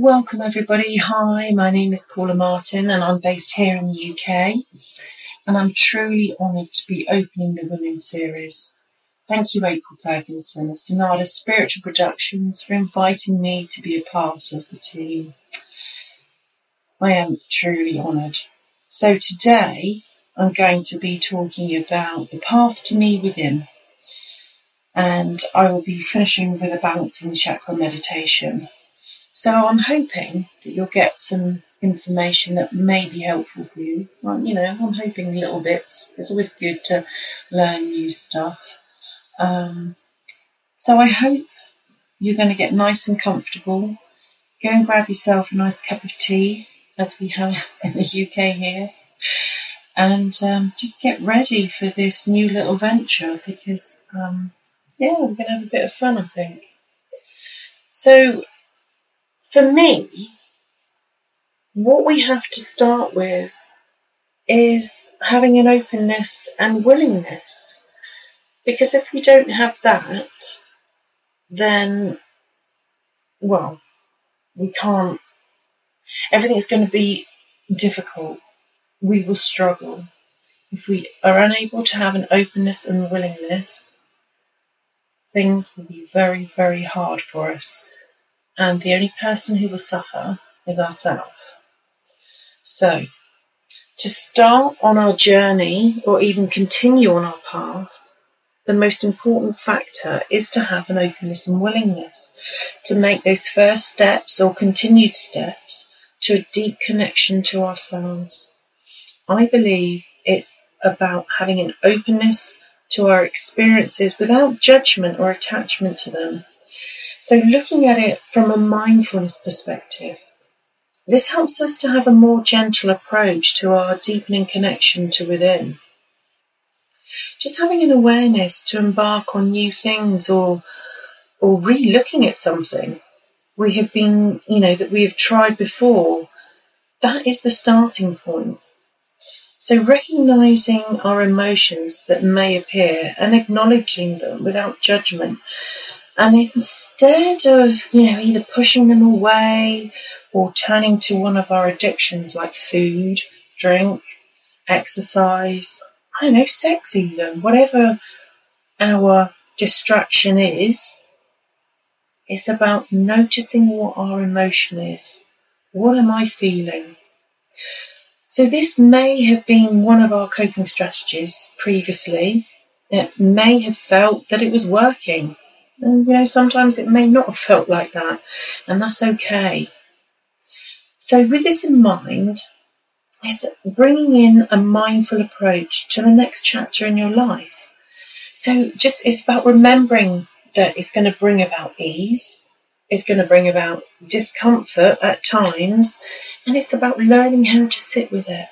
Welcome, everybody. Hi, my name is Paula Martin, and I'm based here in the UK. And I'm truly honoured to be opening the Women's Series. Thank you, April Perkinson of Sunada Spiritual Productions, for inviting me to be a part of the team. I am truly honoured. So, today I'm going to be talking about the path to me within. And I will be finishing with a balancing chakra meditation. So I'm hoping that you'll get some information that may be helpful for you. Well, you know, I'm hoping little bits. It's always good to learn new stuff. Um, so I hope you're going to get nice and comfortable. Go and grab yourself a nice cup of tea, as we have in the UK here, and um, just get ready for this new little venture because, um, yeah, we're going to have a bit of fun, I think. So for me, what we have to start with is having an openness and willingness. Because if we don't have that, then, well, we can't, everything's going to be difficult. We will struggle. If we are unable to have an openness and willingness, things will be very, very hard for us and the only person who will suffer is ourselves. So, to start on our journey or even continue on our path, the most important factor is to have an openness and willingness to make those first steps or continued steps to a deep connection to ourselves. I believe it's about having an openness to our experiences without judgment or attachment to them so, looking at it from a mindfulness perspective, this helps us to have a more gentle approach to our deepening connection to within. Just having an awareness to embark on new things or or re-looking at something we have been, you know, that we have tried before, that is the starting point. So recognizing our emotions that may appear and acknowledging them without judgment and instead of, you know, either pushing them away or turning to one of our addictions like food, drink, exercise, I don't know, sex even, whatever our distraction is, it's about noticing what our emotion is. What am I feeling? So, this may have been one of our coping strategies previously. It may have felt that it was working. And you know, sometimes it may not have felt like that, and that's okay. So, with this in mind, it's bringing in a mindful approach to the next chapter in your life. So, just it's about remembering that it's going to bring about ease, it's going to bring about discomfort at times, and it's about learning how to sit with it.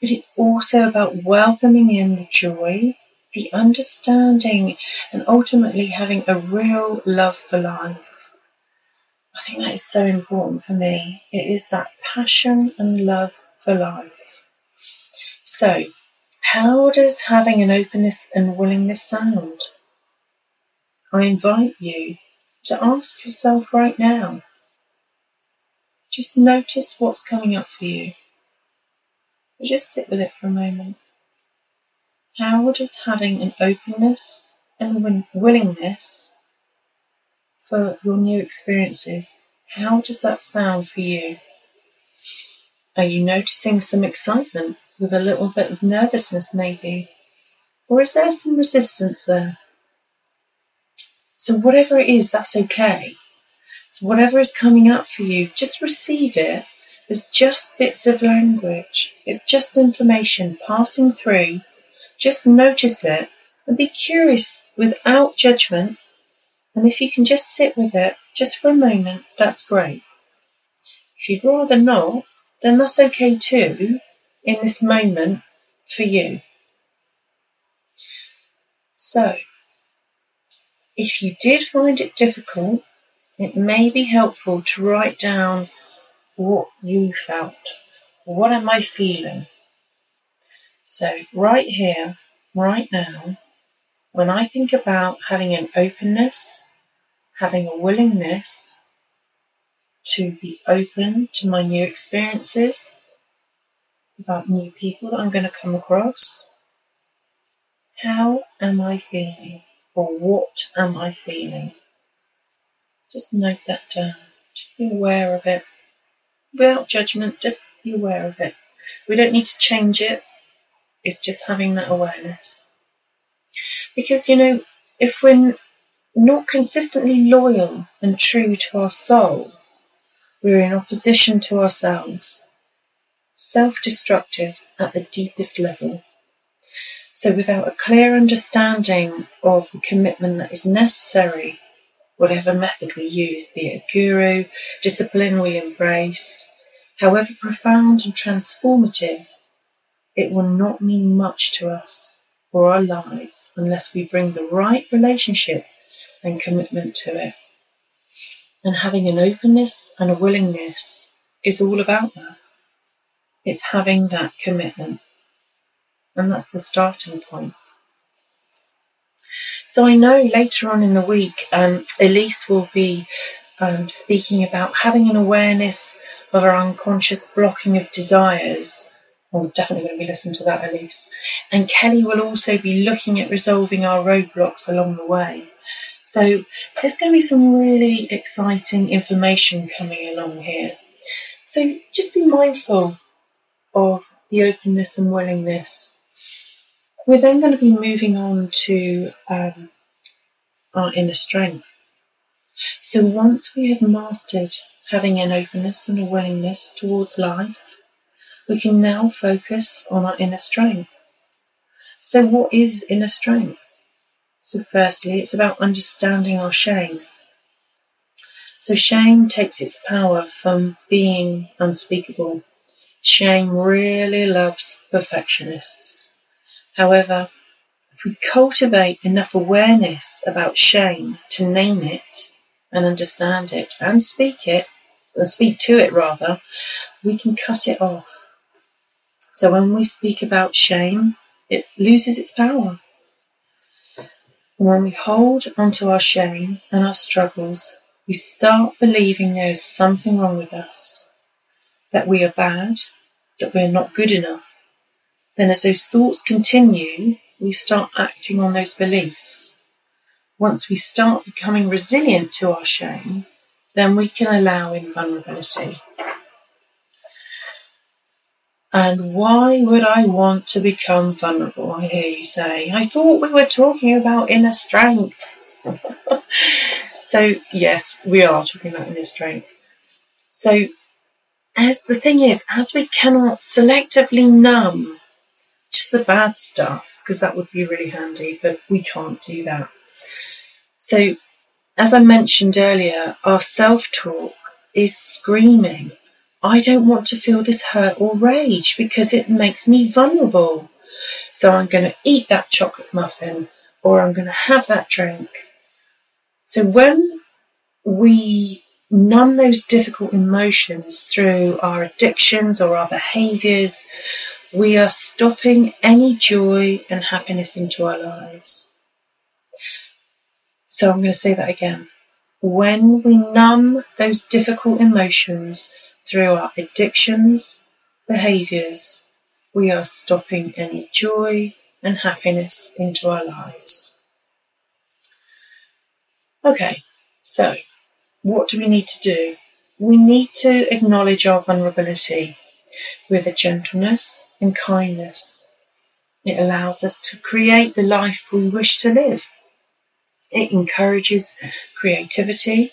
But it's also about welcoming in the joy, the understanding and ultimately having a real love for life. I think that is so important for me. It is that passion and love for life. So, how does having an openness and willingness sound? I invite you to ask yourself right now. Just notice what's coming up for you. So just sit with it for a moment. How does having an openness and willingness for your new experiences, how does that sound for you? Are you noticing some excitement with a little bit of nervousness, maybe? Or is there some resistance there? So, whatever it is, that's okay. So, whatever is coming up for you, just receive it as just bits of language. It's just information passing through just notice it and be curious without judgment. And if you can just sit with it just for a moment, that's great. If you'd rather not, then that's okay too in this moment for you. So, if you did find it difficult, it may be helpful to write down what you felt. What am I feeling? So, right here, right now, when I think about having an openness, having a willingness to be open to my new experiences, about new people that I'm going to come across. How am I feeling? Or what am I feeling? Just note that down. Just be aware of it. Without judgment, just be aware of it. We don't need to change it. It's just having that awareness. Because, you know, if we're not consistently loyal and true to our soul, we're in opposition to ourselves, self destructive at the deepest level. So, without a clear understanding of the commitment that is necessary, whatever method we use, be it a guru, discipline we embrace, however profound and transformative, it will not mean much to us or our lives unless we bring the right relationship and commitment to it. And having an openness and a willingness is all about that. It's having that commitment. And that's the starting point. So I know later on in the week, um, Elise will be um, speaking about having an awareness of our unconscious blocking of desires. I'm definitely going to be listening to that, Elise. And Kelly will also be looking at resolving our roadblocks along the way. So there's going to be some really exciting information coming along here. So just be mindful of the openness and willingness. We're then going to be moving on to um, our inner strength. So once we have mastered having an openness and a willingness towards life, we can now focus on our inner strength. So, what is inner strength? So, firstly, it's about understanding our shame. So, shame takes its power from being unspeakable. Shame really loves perfectionists. However, if we cultivate enough awareness about shame to name it and understand it and speak it, and speak to it rather, we can cut it off. So when we speak about shame, it loses its power. And when we hold onto our shame and our struggles, we start believing there's something wrong with us, that we are bad, that we're not good enough. Then, as those thoughts continue, we start acting on those beliefs. Once we start becoming resilient to our shame, then we can allow in vulnerability. And why would I want to become vulnerable? I hear you say. I thought we were talking about inner strength. so, yes, we are talking about inner strength. So, as the thing is, as we cannot selectively numb just the bad stuff, because that would be really handy, but we can't do that. So, as I mentioned earlier, our self talk is screaming I don't want to feel this hurt or rage because it makes me vulnerable. So I'm going to eat that chocolate muffin or I'm going to have that drink. So when we numb those difficult emotions through our addictions or our behaviors, we are stopping any joy and happiness into our lives. So I'm going to say that again. When we numb those difficult emotions through our addictions, behaviours, we are stopping any joy and happiness into our lives. Okay, so what do we need to do? We need to acknowledge our vulnerability with a gentleness and kindness. It allows us to create the life we wish to live. It encourages creativity.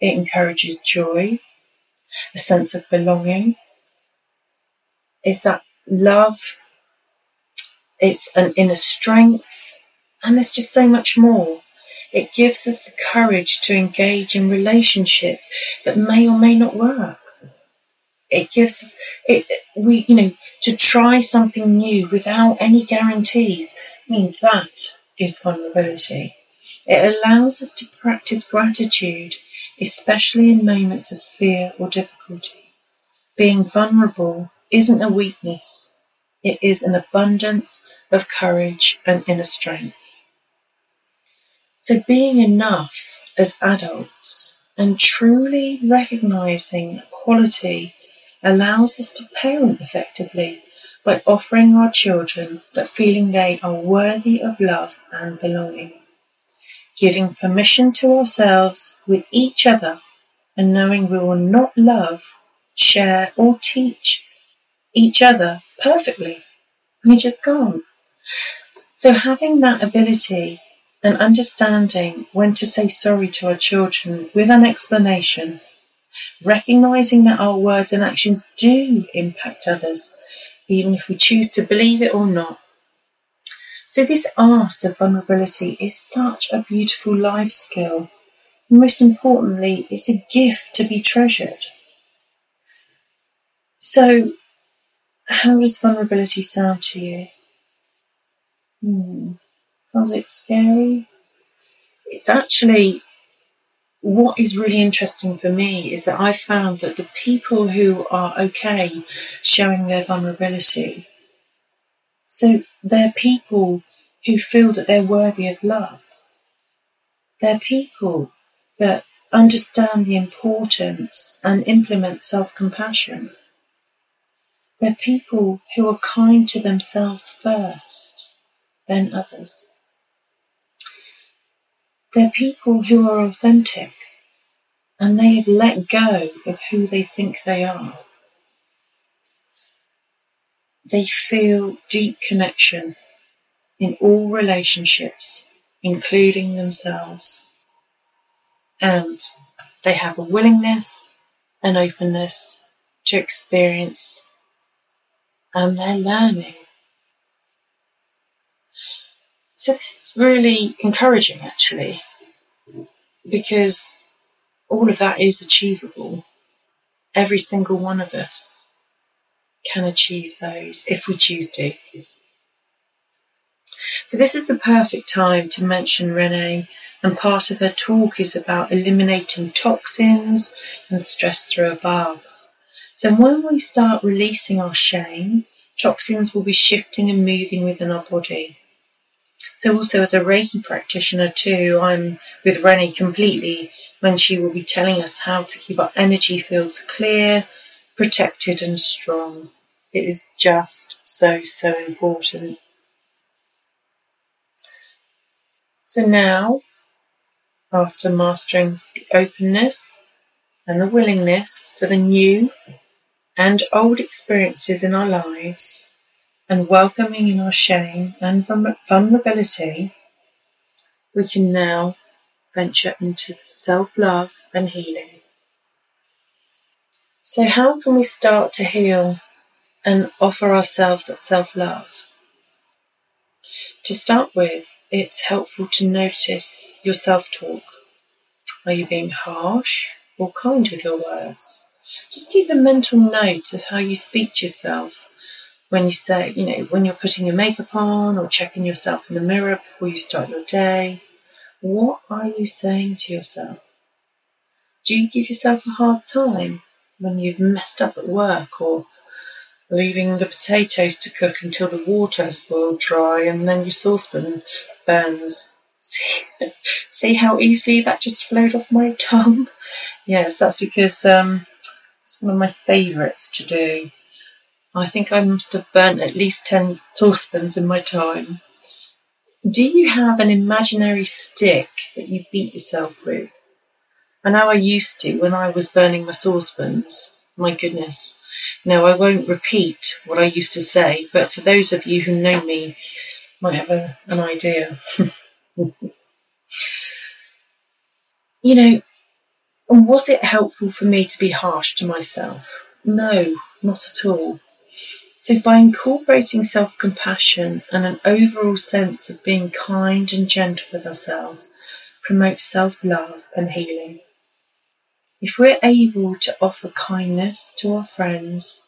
It encourages joy a sense of belonging. It's that love, it's an inner strength, and there's just so much more. It gives us the courage to engage in relationship that may or may not work. It gives us it we you know to try something new without any guarantees. I mean that is vulnerability. It allows us to practice gratitude especially in moments of fear or difficulty. Being vulnerable isn't a weakness, it is an abundance of courage and inner strength. So, being enough as adults And truly recognizing quality allows us to parent effectively by offering our children that feeling they are worthy of love and belonging. Giving permission to ourselves with each other and knowing we will not love, share, or teach each other perfectly. We just can't. So having that ability and understanding when to say sorry to our children with an explanation, recognizing that our words and actions do impact others, even if we choose to believe it or not. So this art of vulnerability is such a beautiful life skill. Most importantly, it's a gift to be treasured. So, how does vulnerability sound to you? Hmm. Sounds a bit scary. It's actually what is really interesting for me is that I found that the people who are okay showing their vulnerability, so they're people who feel that they're worthy of love. They're people that understand the importance and implement self compassion. They're people who are kind to themselves first, then others. They're people who are authentic and they have let go of who they think they are. They feel deep connection in all relationships, including themselves. And they have a willingness and openness to experience and they're learning. So this is really encouraging actually, because all of that is achievable. Every single one of us can achieve those if we choose to. So this is the perfect time to mention Renee and part of her talk is about eliminating toxins and stress through a bath. So when we start releasing our shame, toxins will be shifting and moving within our body. So also as a Reiki practitioner too, I'm with Renee completely when she will be telling us how to keep our energy fields clear, protected and strong. It is just so, so important. So now, after mastering the openness and the willingness for the new and old experiences in our lives, and welcoming in our shame and vulnerability, we can now venture into self love and healing. So, how can we start to heal and offer ourselves that self love? To start with, it's helpful to notice your self talk. Are you being harsh or kind with your words? Just keep a mental note of how you speak to yourself when you say, you know, when you're putting your makeup on or checking yourself in the mirror before you start your day, what are you saying to yourself? Do you give yourself a hard time when you've messed up at work or leaving the potatoes to cook until the water has boiled dry and then your saucepan burns? See, see how easily that just flowed off my tongue? Yes, that's because um, it's one of my favourites to do. I think I must have burnt at least 10 saucepans in my time. Do you have an imaginary stick that you beat yourself with? I know I used to when I was burning my saucepans. My goodness. Now, I won't repeat what I used to say, but for those of you who know me, might have a, an idea. you know, was it helpful for me to be harsh to myself? No, not at all. So, by incorporating self compassion and an overall sense of being kind and gentle with ourselves, promotes self love and healing. If we're able to offer kindness to our friends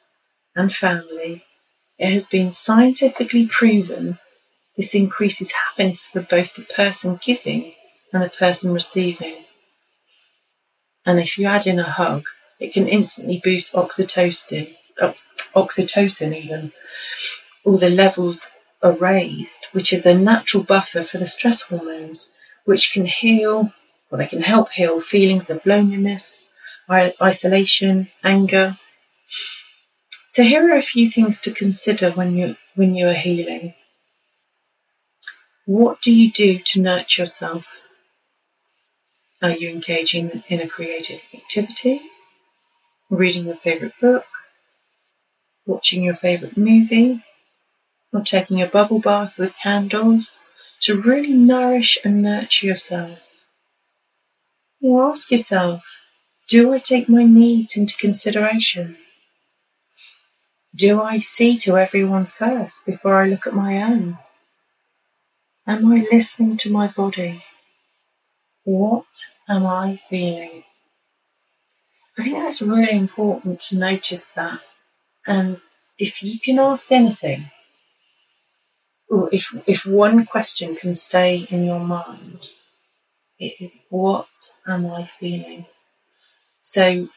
and family, it has been scientifically proven this increases happiness for both the person giving and the person receiving. And if you add in a hug, it can instantly boost oxytocin, oxytocin even, all the levels are raised, which is a natural buffer for the stress hormones, which can heal or they can help heal feelings of loneliness, isolation, anger. So here are a few things to consider when you when you are healing. What do you do to nurture yourself? Are you engaging in a creative activity? Reading your favourite book? Watching your favourite movie? Or taking a bubble bath with candles to really nourish and nurture yourself? Or ask yourself, do I take my needs into consideration? Do I see to everyone first before I look at my own? Am I listening to my body? What am I feeling? I think that's really important to notice that. And if you can ask anything, or if, if one question can stay in your mind, it is what am I feeling? So,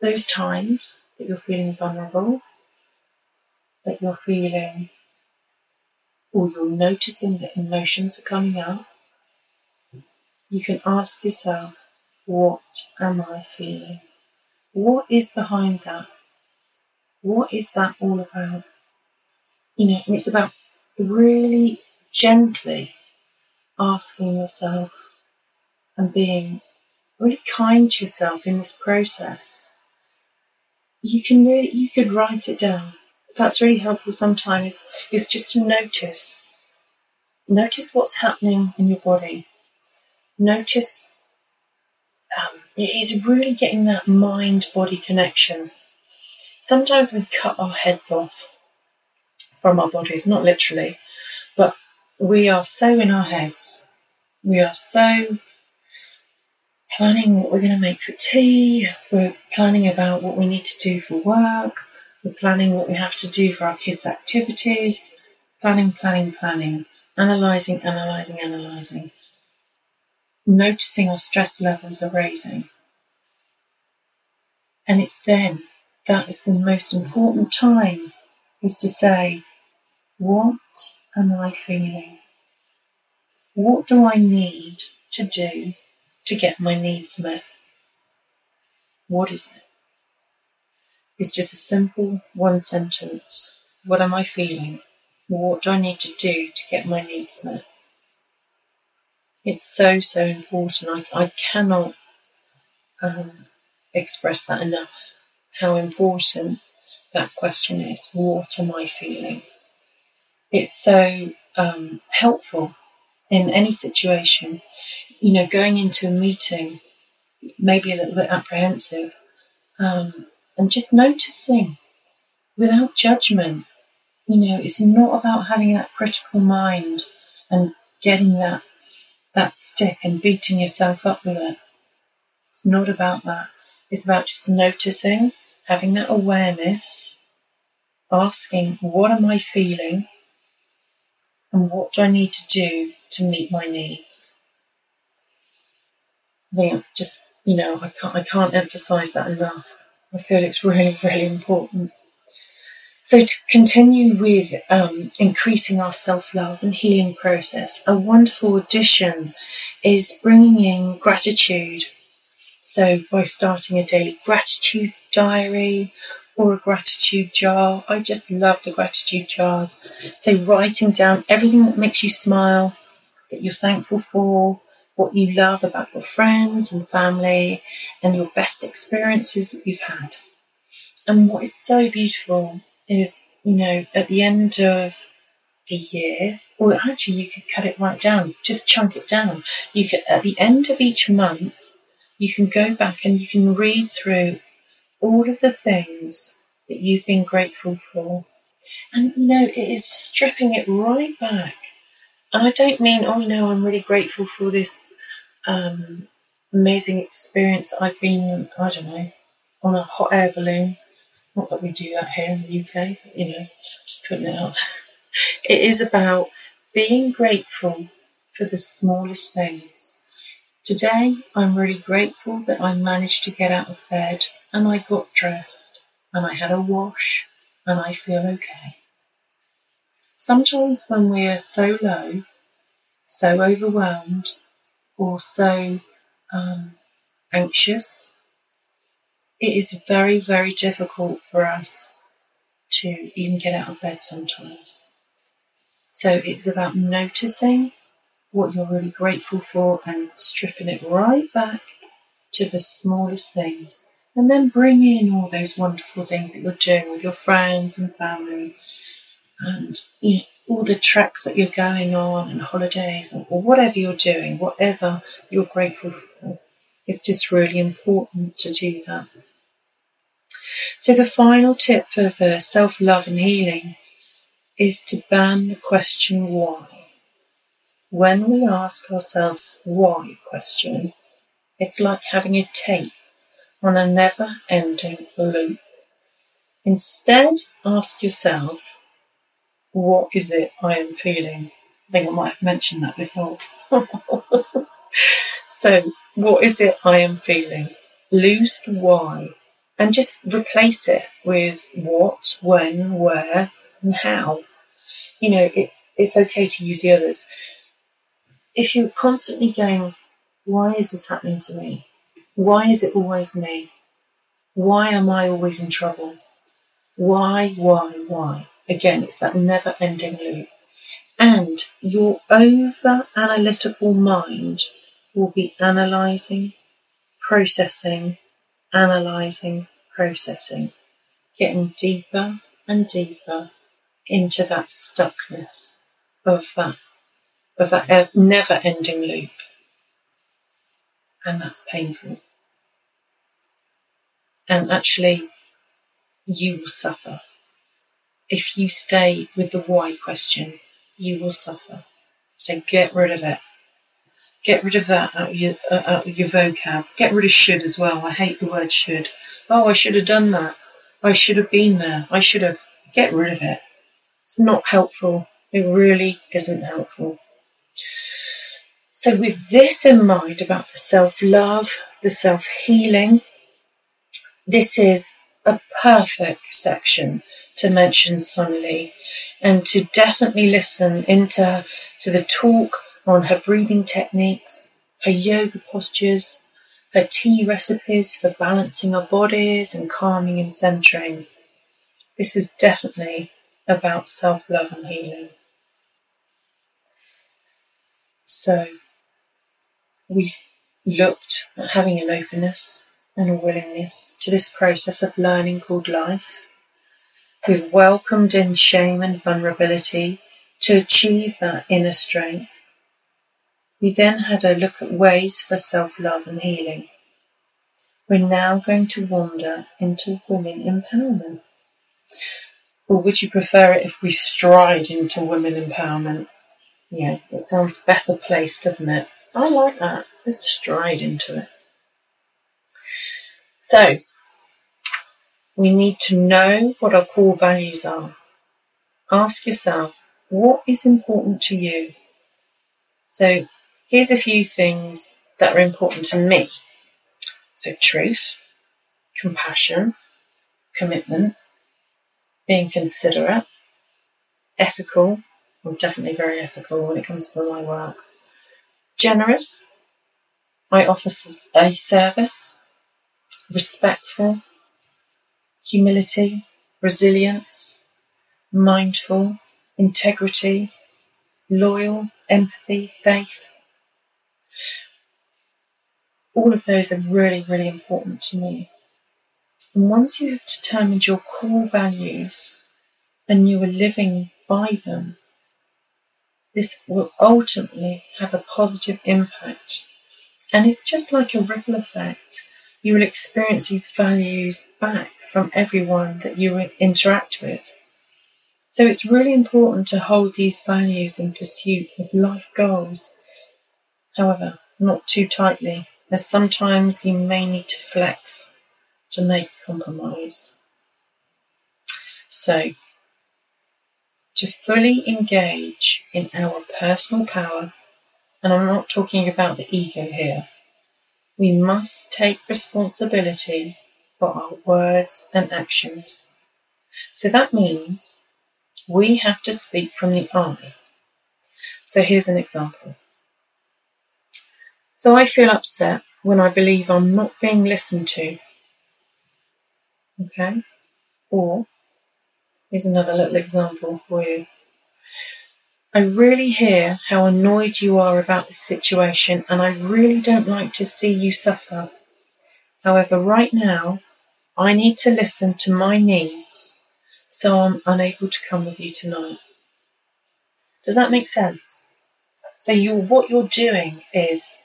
those times that you're feeling vulnerable, that you're feeling or you're noticing that emotions are coming up, you can ask yourself, what am I feeling? What is behind that? What is that all about? You know, and it's about really gently asking yourself and being really kind to yourself in this process. You can really, you could write it down that's really helpful sometimes is just to notice. Notice what's happening in your body. Notice um, it is really getting that mind body connection. Sometimes we cut our heads off from our bodies, not literally, but we are so in our heads. We are so planning what we're going to make for tea, we're planning about what we need to do for work, we're planning what we have to do for our kids' activities, planning, planning, planning, analysing, analysing, analysing, noticing our stress levels are raising. And it's then that is the most important time is to say, what am I feeling? What do I need to do to get my needs met? What is it? It's just a simple one sentence. What am I feeling? What do I need to do to get my needs met? It's so, so important. I, I cannot um, express that enough. How important that question is. What am I feeling? It's so um, helpful in any situation. You know, going into a meeting, maybe a little bit apprehensive, um, and just noticing without judgment. You know, it's not about having that critical mind and getting that that stick and beating yourself up with it. It's not about that. It's about just noticing, having that awareness, asking, what am I feeling? And what do I need to do to meet my needs? I think it's just, you know, I can't, I can't emphasize that enough. I feel it's really, really important. So, to continue with um, increasing our self love and healing process, a wonderful addition is bringing in gratitude. So, by starting a daily gratitude diary or a gratitude jar, I just love the gratitude jars. So, writing down everything that makes you smile, that you're thankful for, what you love about your friends and family, and your best experiences that you've had. And what is so beautiful is, you know, at the end of the year, or actually you could cut it right down, just chunk it down. You could, at the end of each month, you can go back and you can read through all of the things that you've been grateful for. And, you know, it is stripping it right back. And I don't mean, oh, no, I'm really grateful for this um, amazing experience that I've been, I don't know, on a hot air balloon not that we do that here in the UK, you know, just putting it out. It is about being grateful for the smallest things. Today, I'm really grateful that I managed to get out of bed and I got dressed and I had a wash and I feel okay. Sometimes when we are so low, so overwhelmed, or so um, anxious, it is very, very difficult for us to even get out of bed sometimes. So it's about noticing what you're really grateful for and stripping it right back to the smallest things. And then bring in all those wonderful things that you're doing with your friends and family and you all the treks that you're going on and holidays or, or whatever you're doing, whatever you're grateful for. It's just really important to do that. So, the final tip for the self love and healing is to ban the question why. When we ask ourselves why question, it's like having a tape on a never ending loop. Instead, ask yourself, what is it I am feeling? I think I might have mentioned that before. so, what is it I am feeling? Lose the why and just replace it with what, when, where, and how. You know, it, it's okay to use the others. If you're constantly going, why is this happening to me? Why is it always me? Why am I always in trouble? Why, why, why? Again, it's that never ending loop. And your over analytical mind will be analyzing, processing, analyzing, processing, getting deeper and deeper into that stuckness of that of that never ending loop. And that's painful. And actually you will suffer. If you stay with the why question, you will suffer. So get rid of it. Get rid of that out of your, uh, out of your vocab. Get rid of should as well. I hate the word should. Oh, I should have done that. I should have been there. I should have. Get rid of it. It's not helpful. It really isn't helpful. So, with this in mind about the self love, the self healing, this is a perfect section to mention Sonali and to definitely listen into to the talk on her breathing techniques, her yoga postures, her tea recipes for balancing our bodies and calming and centering. This is definitely about self love and healing. So, we've looked at having an openness and a willingness to this process of learning called life. We've welcomed in shame and vulnerability to achieve that inner strength. We then had a look at ways for self love and healing. We're now going to wander into women empowerment. Or would you prefer it if we stride into women empowerment? Yeah, it sounds better placed, doesn't it? I like that. Let's stride into it. So, we need to know what our core values are. Ask yourself, what is important to you? So, here's a few things that are important to me. So, truth, compassion, commitment, being considerate, ethical, I'm definitely very ethical when it comes to my work, generous, I offer a service, respectful, humility, resilience, mindful, integrity, loyal, empathy, faith. All of those are really, really important to me. And once you have determined your core values and you are living by them, this will ultimately have a positive impact. And it's just like a ripple effect. You will experience these values back from everyone that you interact with. So it's really important to hold these values in pursuit of life goals. However, not too tightly, as sometimes you may need to flex to make compromise. So, to fully engage in our personal power, and I'm not talking about the ego here, we must take responsibility for our words and actions. So that means we have to speak from the I. So here's an example. So I feel upset when I believe I'm not being listened to. Okay? Or, here's another little example for you. I really hear how annoyed you are about this situation and I really don't like to see you suffer. However, right now, I need to listen to my needs, so I'm unable to come with you tonight. Does that make sense? So you what you're doing is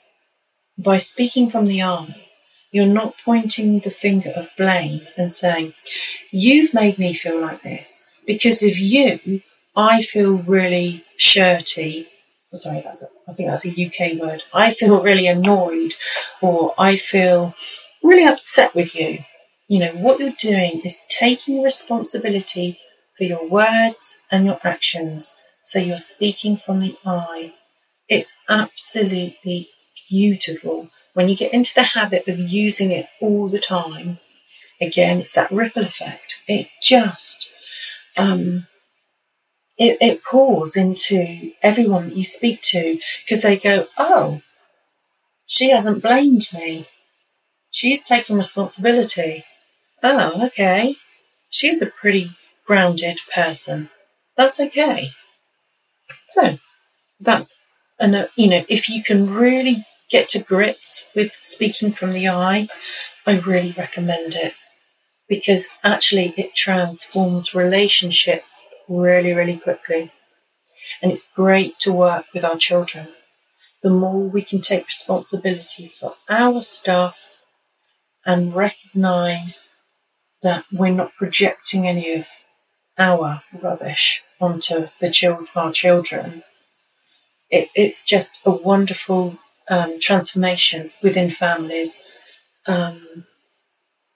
by speaking from the I, you're not pointing the finger of blame and saying, You've made me feel like this. Because of you, I feel really shirty. Oh, sorry, that's a, I think that's a UK word. I feel really annoyed or I feel really upset with you. You know, what you're doing is taking responsibility for your words and your actions. So you're speaking from the I. It's absolutely beautiful when you get into the habit of using it all the time. Again, it's that ripple effect. It just, um, it, it pours into everyone that you speak to because they go, oh, she hasn't blamed me. She's taken responsibility. Oh, okay. She's a pretty grounded person. That's okay. So that's, and you know, if you can really get to grips with speaking from the eye, I really recommend it because actually it transforms relationships really, really quickly. And it's great to work with our children. The more we can take responsibility for our stuff and recognize that we're not projecting any of our rubbish onto the child, our children, it, it's just a wonderful um, transformation within families, um,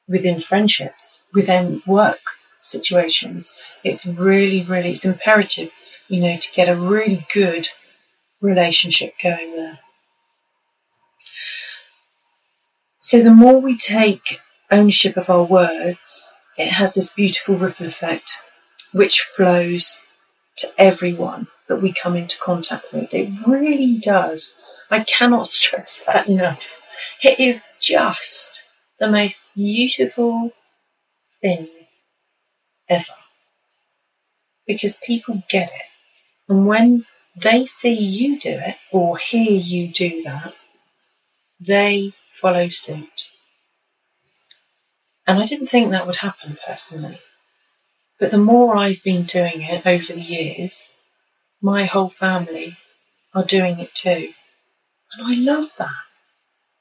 within friendships, within work situations. It's really, really, it's imperative, you know, to get a really good relationship going there. So the more we take ownership of our words, it has this beautiful ripple effect which flows to everyone that we come into contact with. It really does. I cannot stress that enough. It is just the most beautiful thing ever. Because people get it. And when they see you do it or hear you do that, they follow suit. And I didn't think that would happen personally. But the more I've been doing it over the years, my whole family are doing it too. And I love that.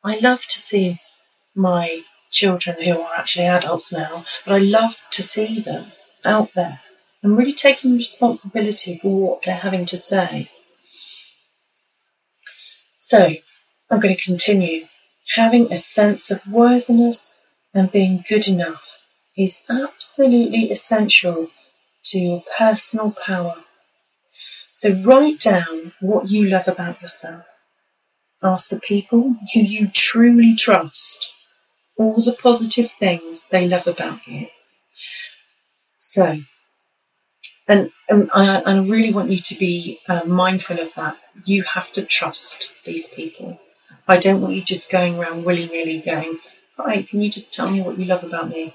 I love to see my children who are actually adults now, but I love to see them out there and really taking responsibility for what they're having to say. So, I'm going to continue. Having a sense of worthiness and being good enough is absolutely essential to your personal power. So, write down what you love about yourself. Ask the people who you truly trust all the positive things they love about you. So, and, and I, I really want you to be uh, mindful of that. You have to trust these people. I don't want you just going around willy nilly going, Hi, can you just tell me what you love about me?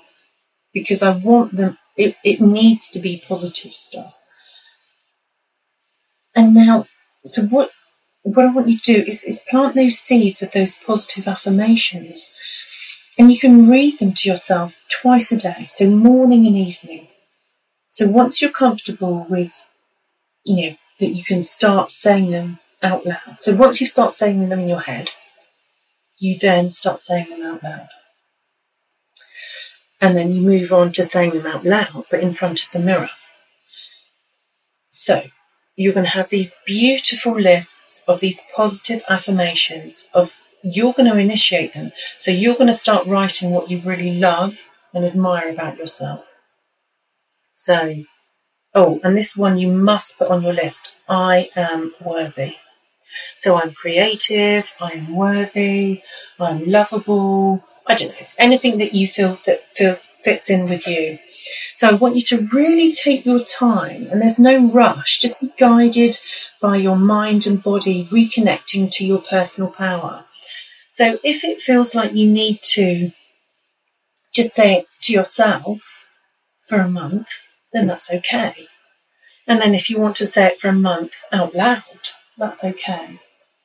Because I want them, it, it needs to be positive stuff. And now, so what, what I want you to do is, is plant those seeds of those positive affirmations. And you can read them to yourself twice a day, so morning and evening. So once you're comfortable with, you know, that you can start saying them out loud. So once you start saying them in your head, you then start saying them out loud. And then you move on to saying them out loud, but in front of the mirror. So you're going to have these beautiful lists of these positive affirmations of you're going to initiate them. So you're going to start writing what you really love and admire about yourself. So, oh, and this one you must put on your list. I am worthy. So I'm creative, I am worthy, I'm lovable. I don't know, anything that you feel that feel fits in with you. So I want you to really take your time and there's no rush. Just be guided by your mind and body reconnecting to your personal power. So if it feels like you need to just say it to yourself for a month, then that's okay. And then if you want to say it for a month out loud, that's okay.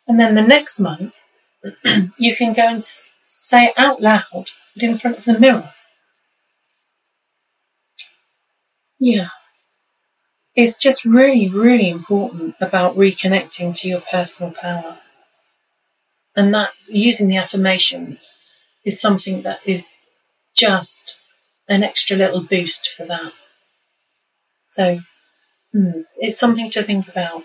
And then the next month, you can go and say it out loud, but in front of the mirror. Yeah. It's just really, really important about reconnecting to your personal power. And that using the affirmations is something that is just an extra little boost for that. So hmm, it's something to think about.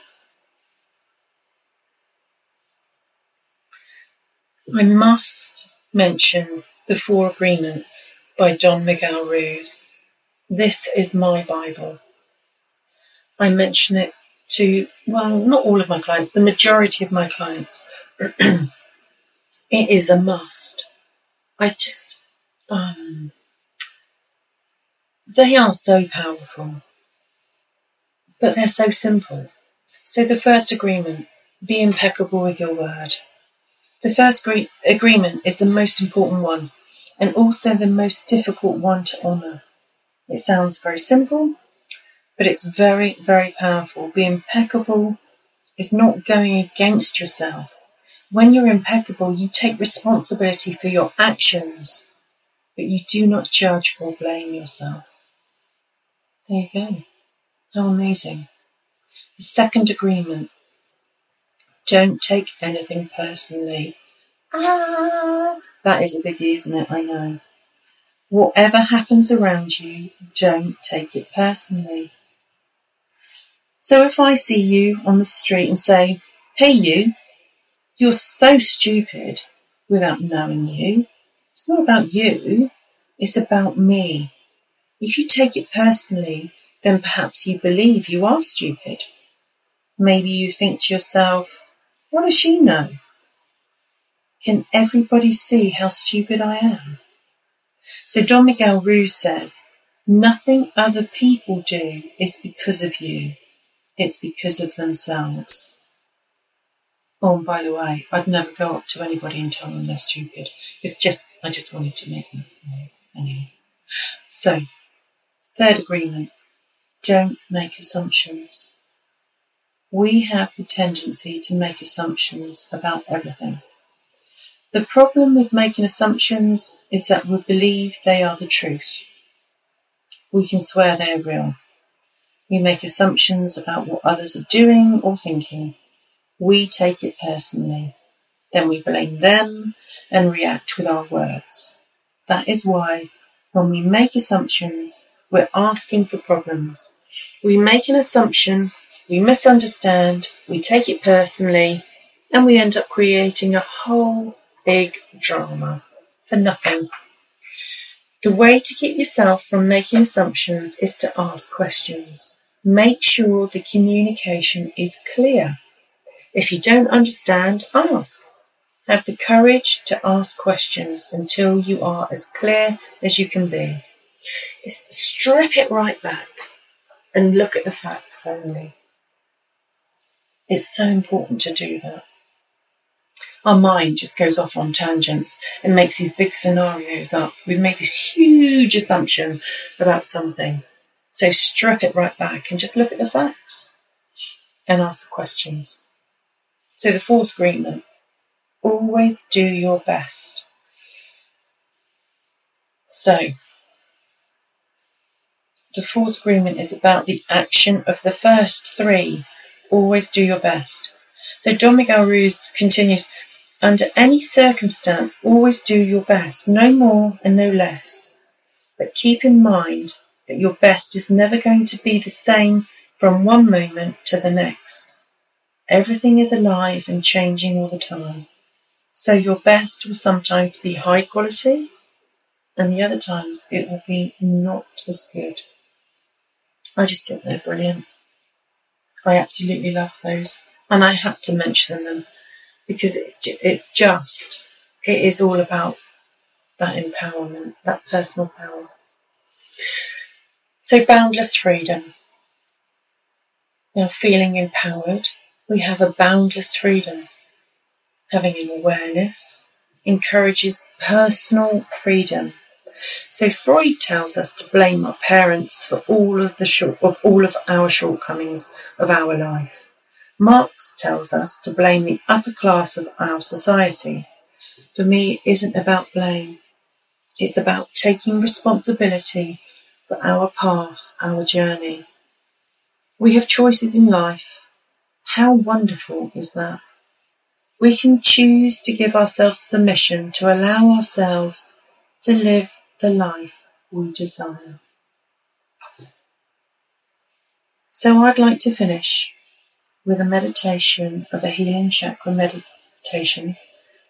I must mention The Four Agreements by Don Miguel Ruiz. This is my Bible. I mention it to, well, not all of my clients, the majority of my clients. it is a must. I just, um, they are so powerful, but they're so simple. So the first agreement, be impeccable with your word. The first agreement is the most important one and also the most difficult one to honour. It sounds very simple, but it's very, very powerful. Be impeccable is not going against yourself. When you're impeccable, you take responsibility for your actions, but you do not judge or blame yourself. There you go. How amazing. The second agreement don't take anything personally. Ah, that is a biggie, isn't it? I know. Whatever happens around you, don't take it personally. So if I see you on the street and say, Hey, you, you're so stupid without knowing you, it's not about you, it's about me. If you take it personally, then perhaps you believe you are stupid. Maybe you think to yourself, what does she know? Can everybody see how stupid I am? So Don Miguel Ruiz says, nothing other people do is because of you. It's because of themselves. Oh, by the way, I'd never go up to anybody and tell them they're stupid. It's just, I just wanted to make them know. Anyway. So, third agreement. Don't make assumptions. We have the tendency to make assumptions about everything. The problem with making assumptions is that we believe they are the truth. We can swear they are real. We make assumptions about what others are doing or thinking. We take it personally. Then we blame them and react with our words. That is why when we make assumptions, we're asking for problems. We make an assumption we misunderstand, we take it personally, and we end up creating a whole big drama for nothing. The way to keep yourself from making assumptions is to ask questions. Make sure the communication is clear. If you don't understand, ask. Have the courage to ask questions until you are as clear as you can be. Strip it right back and look at the facts only. It's so important to do that. Our mind just goes off on tangents and makes these big scenarios up. We've made this huge assumption about something. So strip it right back and just look at the facts and ask the questions. So the fourth agreement, always do your best. So the fourth agreement is about the action of the first three always do your best. So Don Miguel Ruiz continues, under any circumstance, always do your best, no more and no less. But keep in mind that your best is never going to be the same from one moment to the next. Everything is alive and changing all the time. So your best will sometimes be high quality and the other times it will be not as good. I just think they're brilliant. I absolutely love those, and I had to mention them because it, it just it is all about that empowerment, that personal power. So boundless freedom. Now feeling empowered, we have a boundless freedom, having an awareness, encourages personal freedom. So Freud tells us to blame our parents for all of the short, of all of our shortcomings of our life. Marx tells us to blame the upper class of our society. For me, it isn't about blame. It's about taking responsibility for our path, our journey. We have choices in life. How wonderful is that? We can choose to give ourselves permission to allow ourselves to live the life we desire. So I'd like to finish with a meditation of a healing chakra meditation,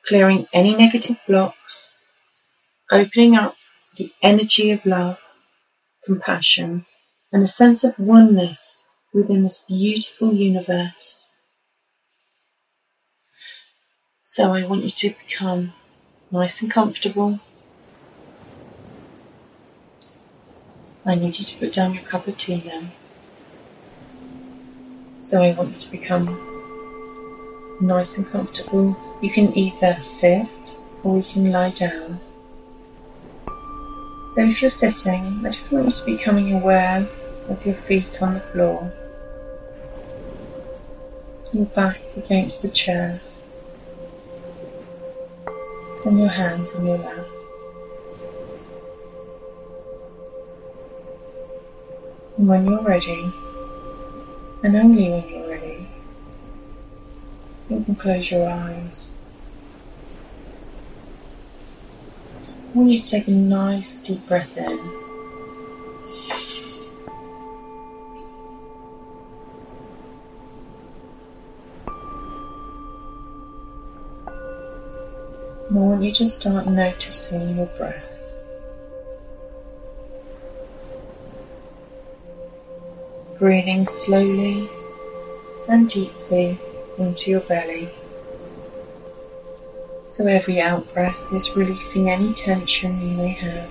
clearing any negative blocks, opening up the energy of love, compassion, and a sense of oneness within this beautiful universe. So I want you to become nice and comfortable. I need you to put down your cup of tea now. So I want you to become nice and comfortable. You can either sit or you can lie down. So if you're sitting, I just want you to be becoming aware of your feet on the floor, your back against the chair, and your hands in your lap. And when you're ready, and only when you're ready, you can close your eyes. I want you to take a nice deep breath in. Want you to start noticing your breath. breathing slowly and deeply into your belly. So every out breath is releasing any tension you may have.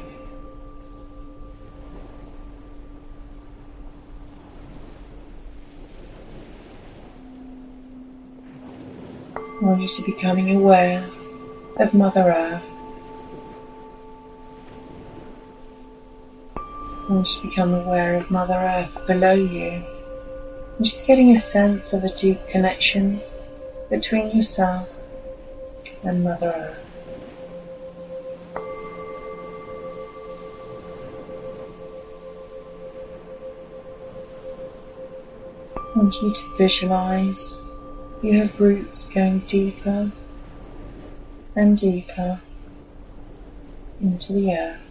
I want you to becoming aware of Mother Earth and just become aware of Mother Earth below you. And just getting a sense of a deep connection between yourself and Mother Earth. I want you to visualize you have roots going deeper and deeper into the earth.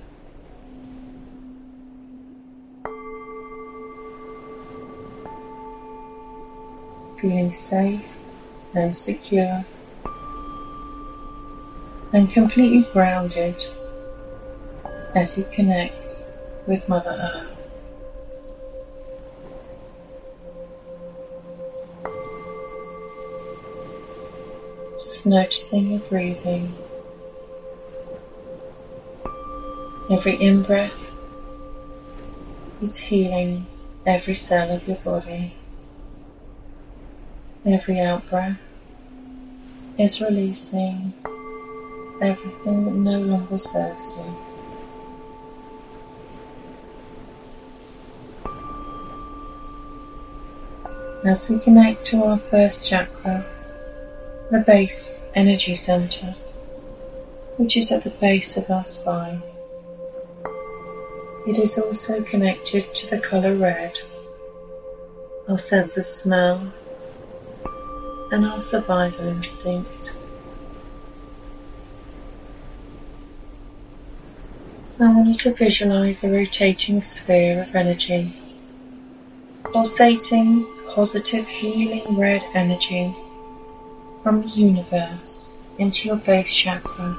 feeling safe and secure and completely grounded as you connect with Mother Earth. Noticing your breathing. Every in breath is healing every cell of your body. Every out breath is releasing everything that no longer serves you. As we connect to our first chakra, the base energy center, which is at the base of our spine. It is also connected to the color red, our sense of smell, and our survival instinct. I want you to visualize a rotating sphere of energy, pulsating positive healing red energy from the universe into your base chakra,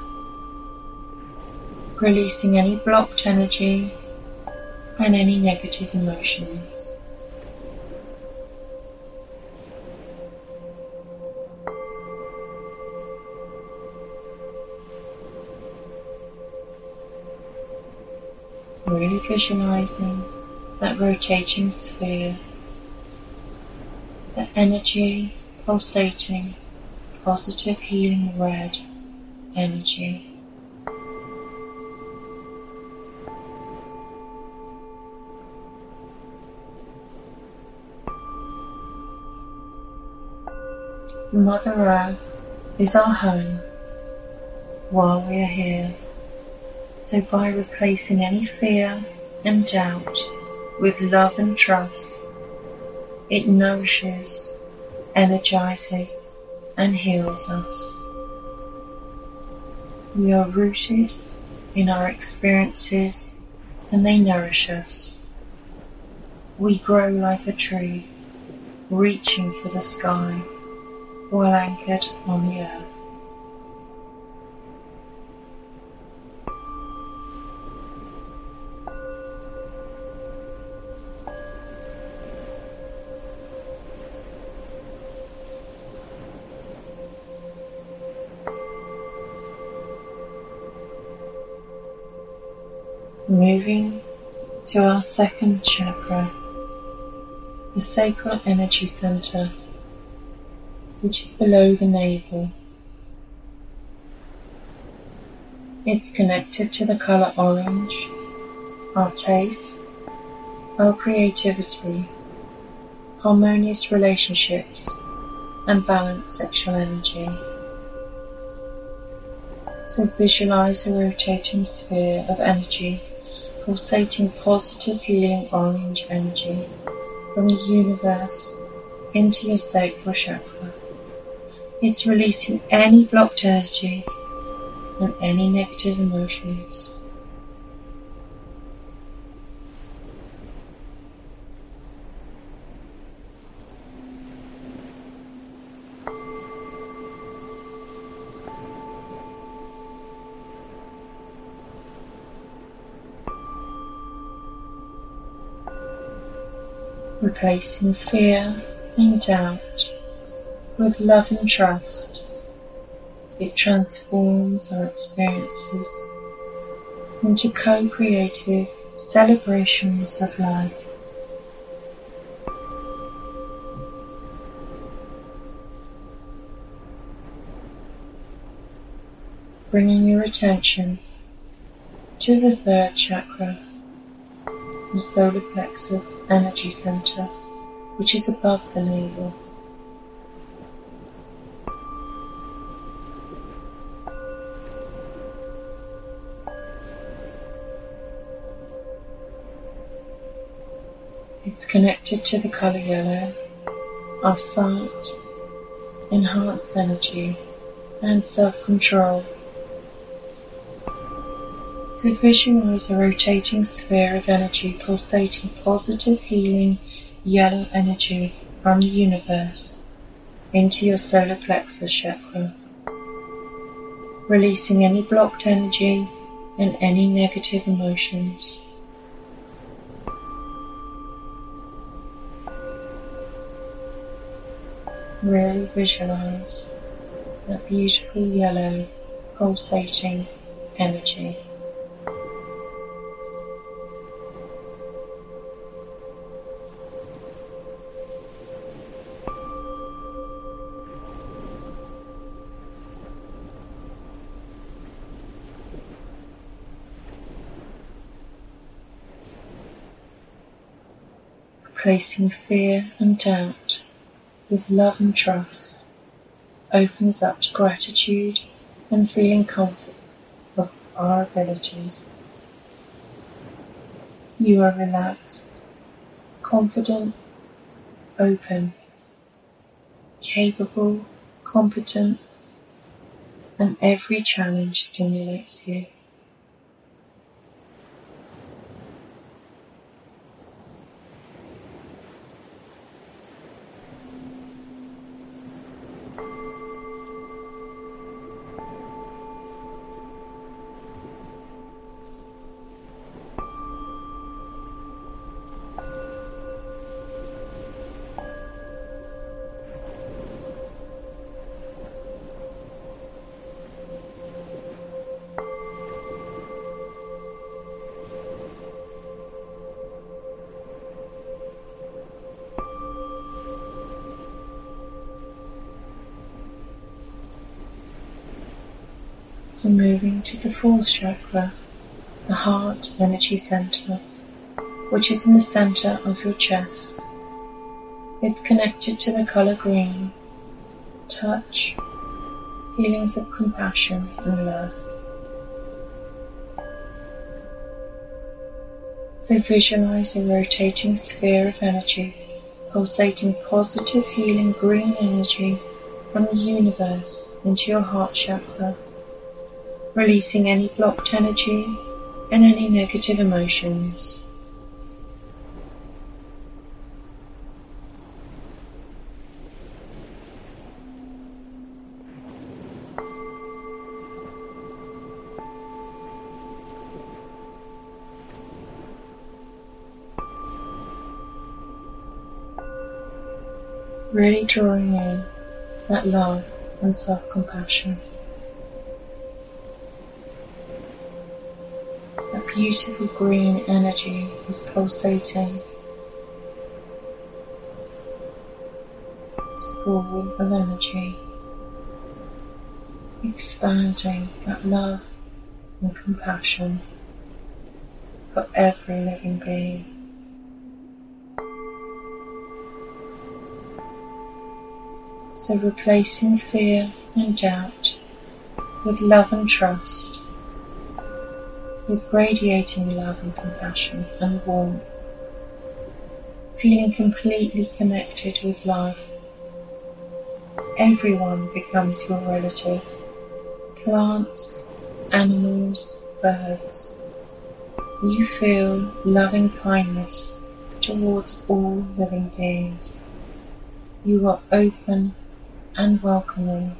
releasing any blocked energy and any negative emotions. really visualizing that rotating sphere, the energy pulsating positive healing red energy. Mother Earth is our home while we are here. So by replacing any fear and doubt with love and trust, it nourishes, energizes, and heals us. We are rooted in our experiences and they nourish us. We grow like a tree, reaching for the sky while anchored on the earth. Moving to our second chakra, the sacral energy center which is below the navel. It's connected to the color orange, our taste, our creativity, harmonious relationships, and balanced sexual energy. So visualize a rotating sphere of energy pulsating positive healing orange energy from the universe into your sacral chakra. It's releasing any blocked energy and any negative emotions. Replacing fear and doubt with love and trust, it transforms our experiences into co creative celebrations of life. Bringing your attention to the third chakra, the solar plexus energy center, which is above the navel. It's connected to the color yellow, our sight, enhanced energy, and self control. So visualize a rotating sphere of energy pulsating positive healing yellow energy from the universe into your solar plexus chakra, releasing any blocked energy and any negative emotions. Really visualize that beautiful yellow pulsating energy. Replacing fear and doubt with love and trust opens up to gratitude and feeling confident of our abilities. You are relaxed, confident, open, capable, competent, and every challenge stimulates you. Fourth chakra, the heart energy center, which is in the center of your chest. It's connected to the color green, touch, feelings of compassion and love. So visualize a rotating sphere of energy, pulsating positive healing green energy from the universe into your heart chakra, releasing any blocked energy and any negative emotions. really drawing in that love and self compassion. Beautiful green energy is pulsating. This ball of energy expanding that love and compassion for every living being. So replacing fear and doubt with love and trust, with radiating love and compassion and warmth, feeling completely connected with life. Everyone becomes your relative. Plants, animals, birds. You feel loving kindness towards all living beings. You are open and welcoming.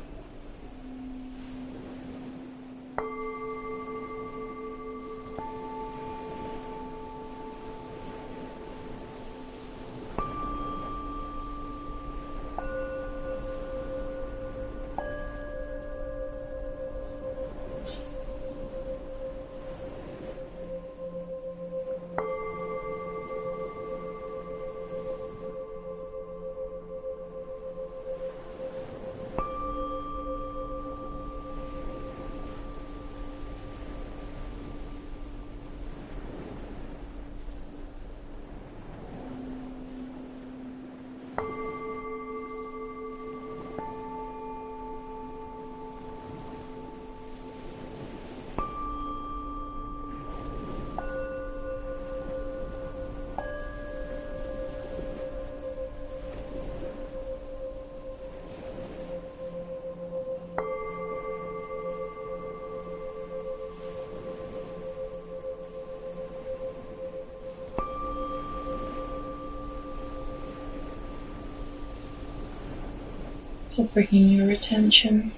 So bringing your attention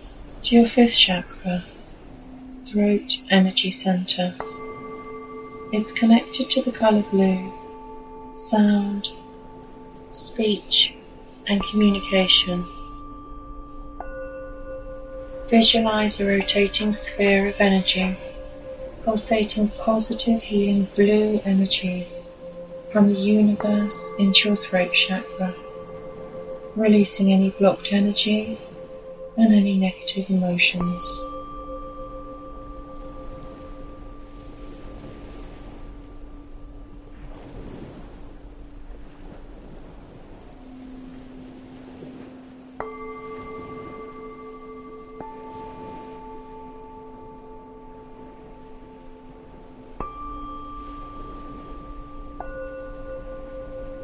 to your fifth chakra, throat energy center. It's connected to the color blue, sound, speech, and communication. Visualize a rotating sphere of energy, pulsating positive healing blue energy from the universe into your throat chakra releasing any blocked energy and any negative emotions.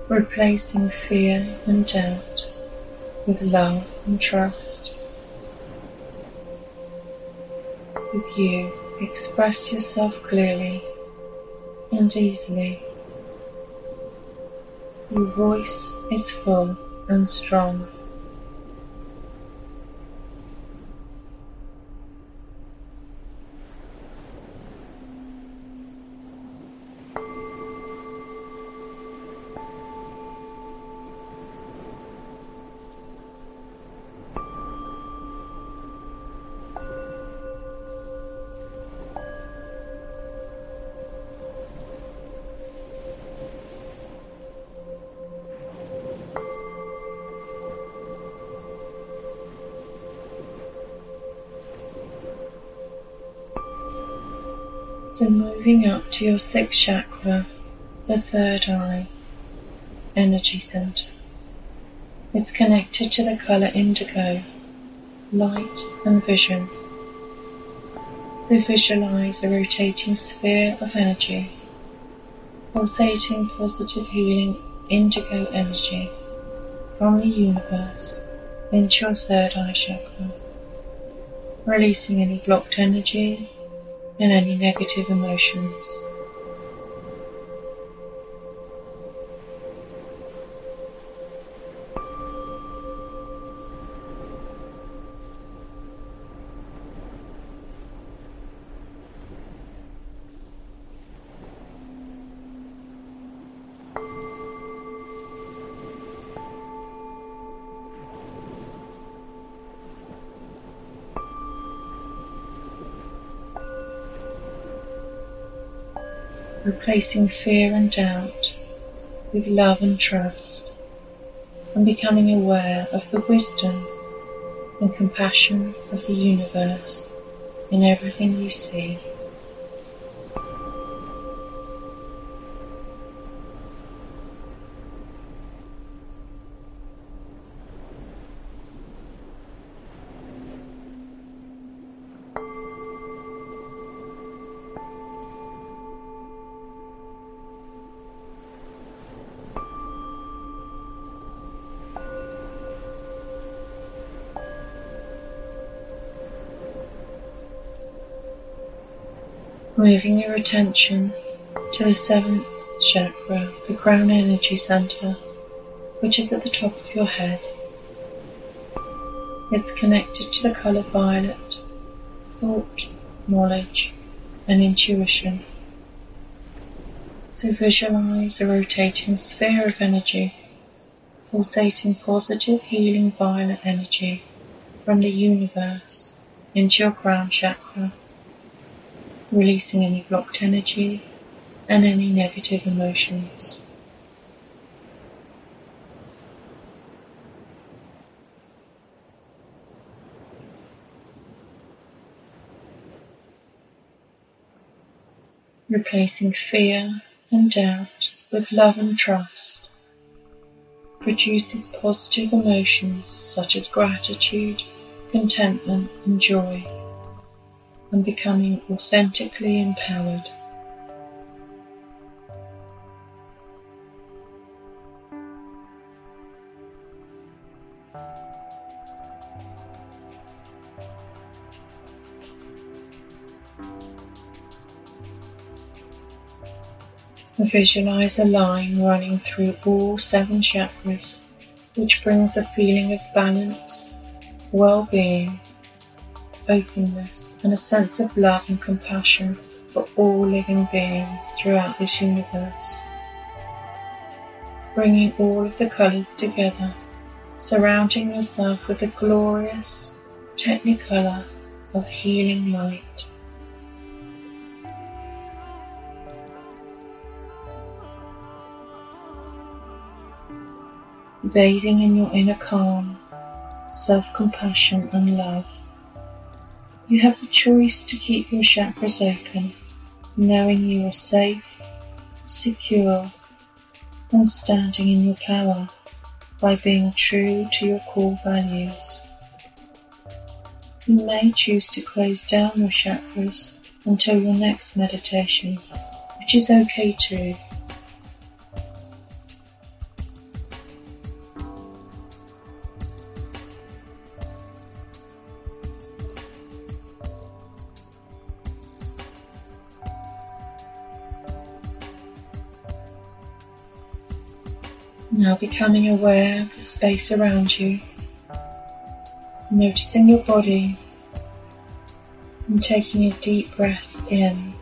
replacing fear and doubt with love and trust. With you, express yourself clearly and easily. Your voice is full and strong. So moving up to your sixth chakra, the third eye, energy center. It's connected to the color indigo, light and vision. So visualize a rotating sphere of energy, pulsating positive healing indigo energy from the universe into your third eye chakra, releasing any blocked energy and any negative emotions. Replacing fear and doubt with love and trust, and becoming aware of the wisdom and compassion of the universe in everything you see. Moving your attention to the seventh chakra, the crown energy center, which is at the top of your head. It's connected to the color violet, thought, knowledge, and intuition. So visualize a rotating sphere of energy, pulsating positive healing violet energy from the universe into your crown chakra releasing any blocked energy and any negative emotions. Replacing fear and doubt with love and trust produces positive emotions such as gratitude, contentment, and joy and becoming authentically empowered. Visualize a line running through all seven chakras, which brings a feeling of balance, well being, openness, and a sense of love and compassion for all living beings throughout this universe. Bringing all of the colours together, surrounding yourself with the glorious technicolor of healing light. Bathing in your inner calm, self compassion, and love. You have the choice to keep your chakras open, knowing you are safe, secure, and standing in your power by being true to your core values. You may choose to close down your chakras until your next meditation, which is okay too. Now becoming aware of the space around you, noticing your body and taking a deep breath in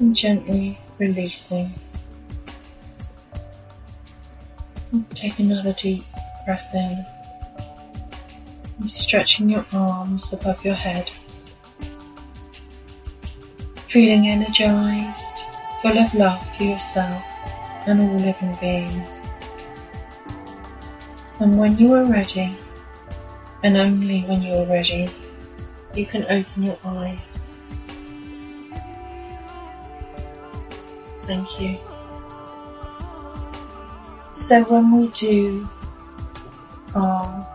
and gently releasing. Let's take another deep breath in and stretching your arms above your head. Feeling energized, full of love for yourself and all living beings. And when you are ready, and only when you are ready, you can open your eyes. Thank you. So when we do our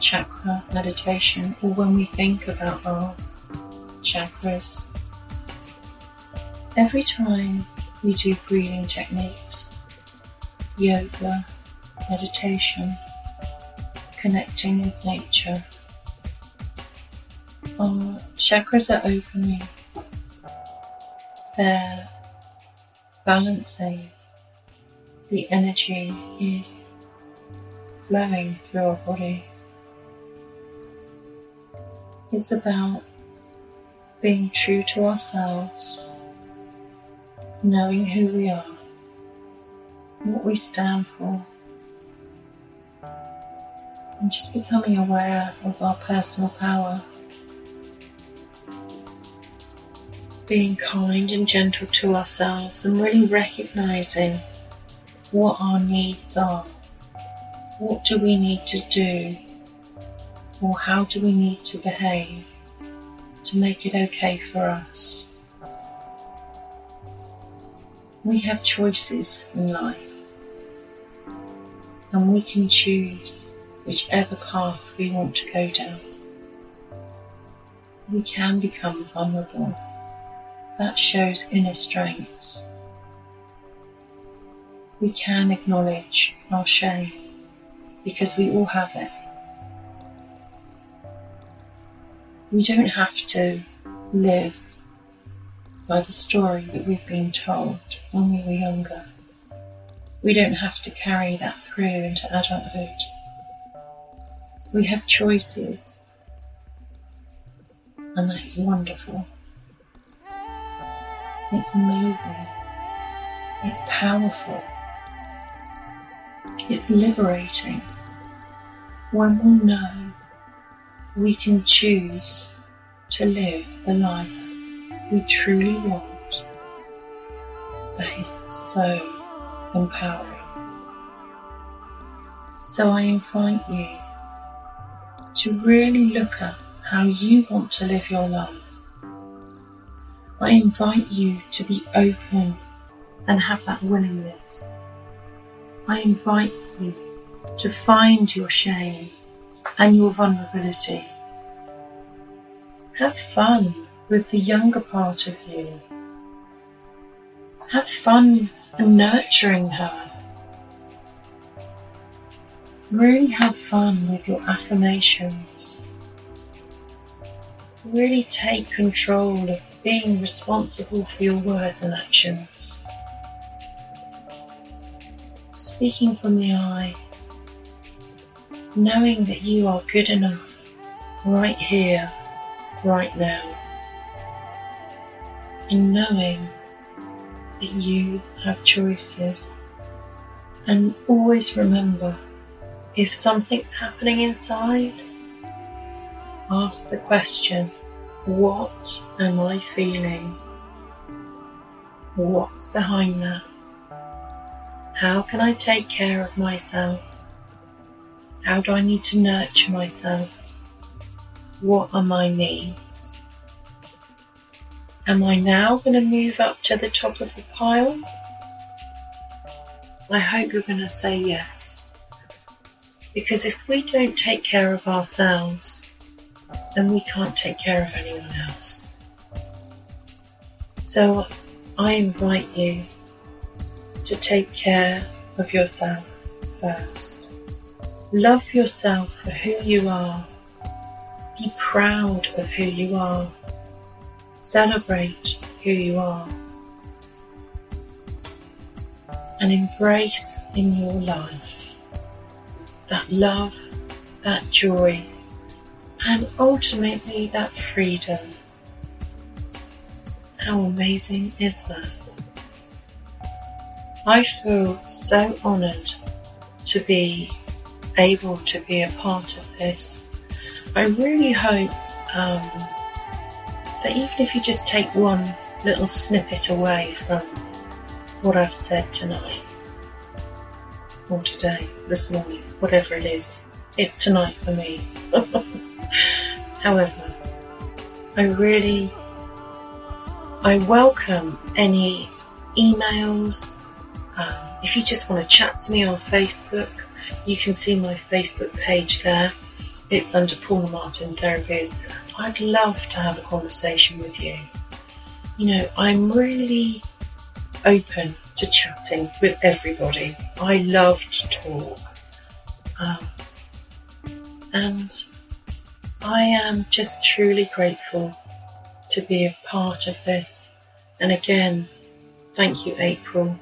chakra meditation or when we think about our chakras, every time we do breathing techniques, yoga, meditation, connecting with nature, our chakras are opening, they're balancing, the energy is flowing through our body. It's about being true to ourselves, knowing who we are, what we stand for, and just becoming aware of our personal power. Being kind and gentle to ourselves and really recognizing what our needs are. What do we need to do or how do we need to behave to make it okay for us? We have choices in life and we can choose whichever path we want to go down. We can become vulnerable. That shows inner strength. We can acknowledge our shame because we all have it. We don't have to live by the story that we've been told when we were younger. We don't have to carry that through into adulthood. We have choices, and that is wonderful. It's amazing. It's powerful. It's liberating when we know we can choose to live the life we truly want. That is so empowering. So I invite you to really look at how you want to live your life. I invite you to be open and have that willingness. I invite you to find your shame and your vulnerability. Have fun with the younger part of you. Have fun nurturing her. Really have fun with your affirmations. Really take control of being responsible for your words and actions. Speaking from the I, knowing that you are good enough right here, right now, and knowing that you have choices. And always remember if something's happening inside, ask the question what am I feeling? What's behind that? How can I take care of myself? How do I need to nurture myself? What are my needs? Am I now going to move up to the top of the pile? I hope you're going to say yes. Because if we don't take care of ourselves, then we can't take care of anyone else. So I invite you to take care of yourself first. Love yourself for who you are. Be proud of who you are. Celebrate who you are. And embrace in your life that love, that joy, and ultimately that freedom. How amazing is that? I feel so honoured to be able to be a part of this. I really hope um, that even if you just take one little snippet away from what I've said tonight, or today, this morning, whatever it is, it's tonight for me. However, I really I welcome any emails. Um, if you just want to chat to me on Facebook, you can see my Facebook page there. It's under Paula Martin Therapies. I'd love to have a conversation with you. You know, I'm really open to chatting with everybody. I love to talk. Um, and I am just truly grateful to be a part of this. And again, thank you, April,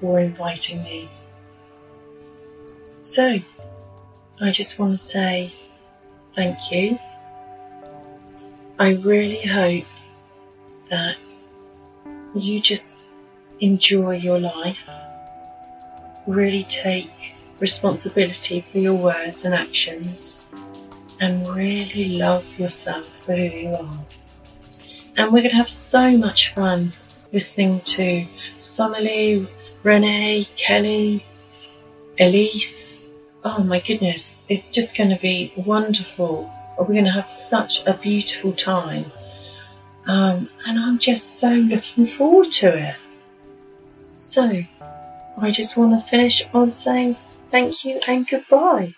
for inviting me. So, I just want to say thank you. I really hope that you just enjoy your life, really take responsibility for your words and actions, and really love yourself for who you are. And we're going to have so much fun listening to Somali, Renee, Kelly, Elise. Oh my goodness, it's just going to be wonderful. We're going to have such a beautiful time. Um, and I'm just so looking forward to it. So, I just want to finish on saying thank you and goodbye.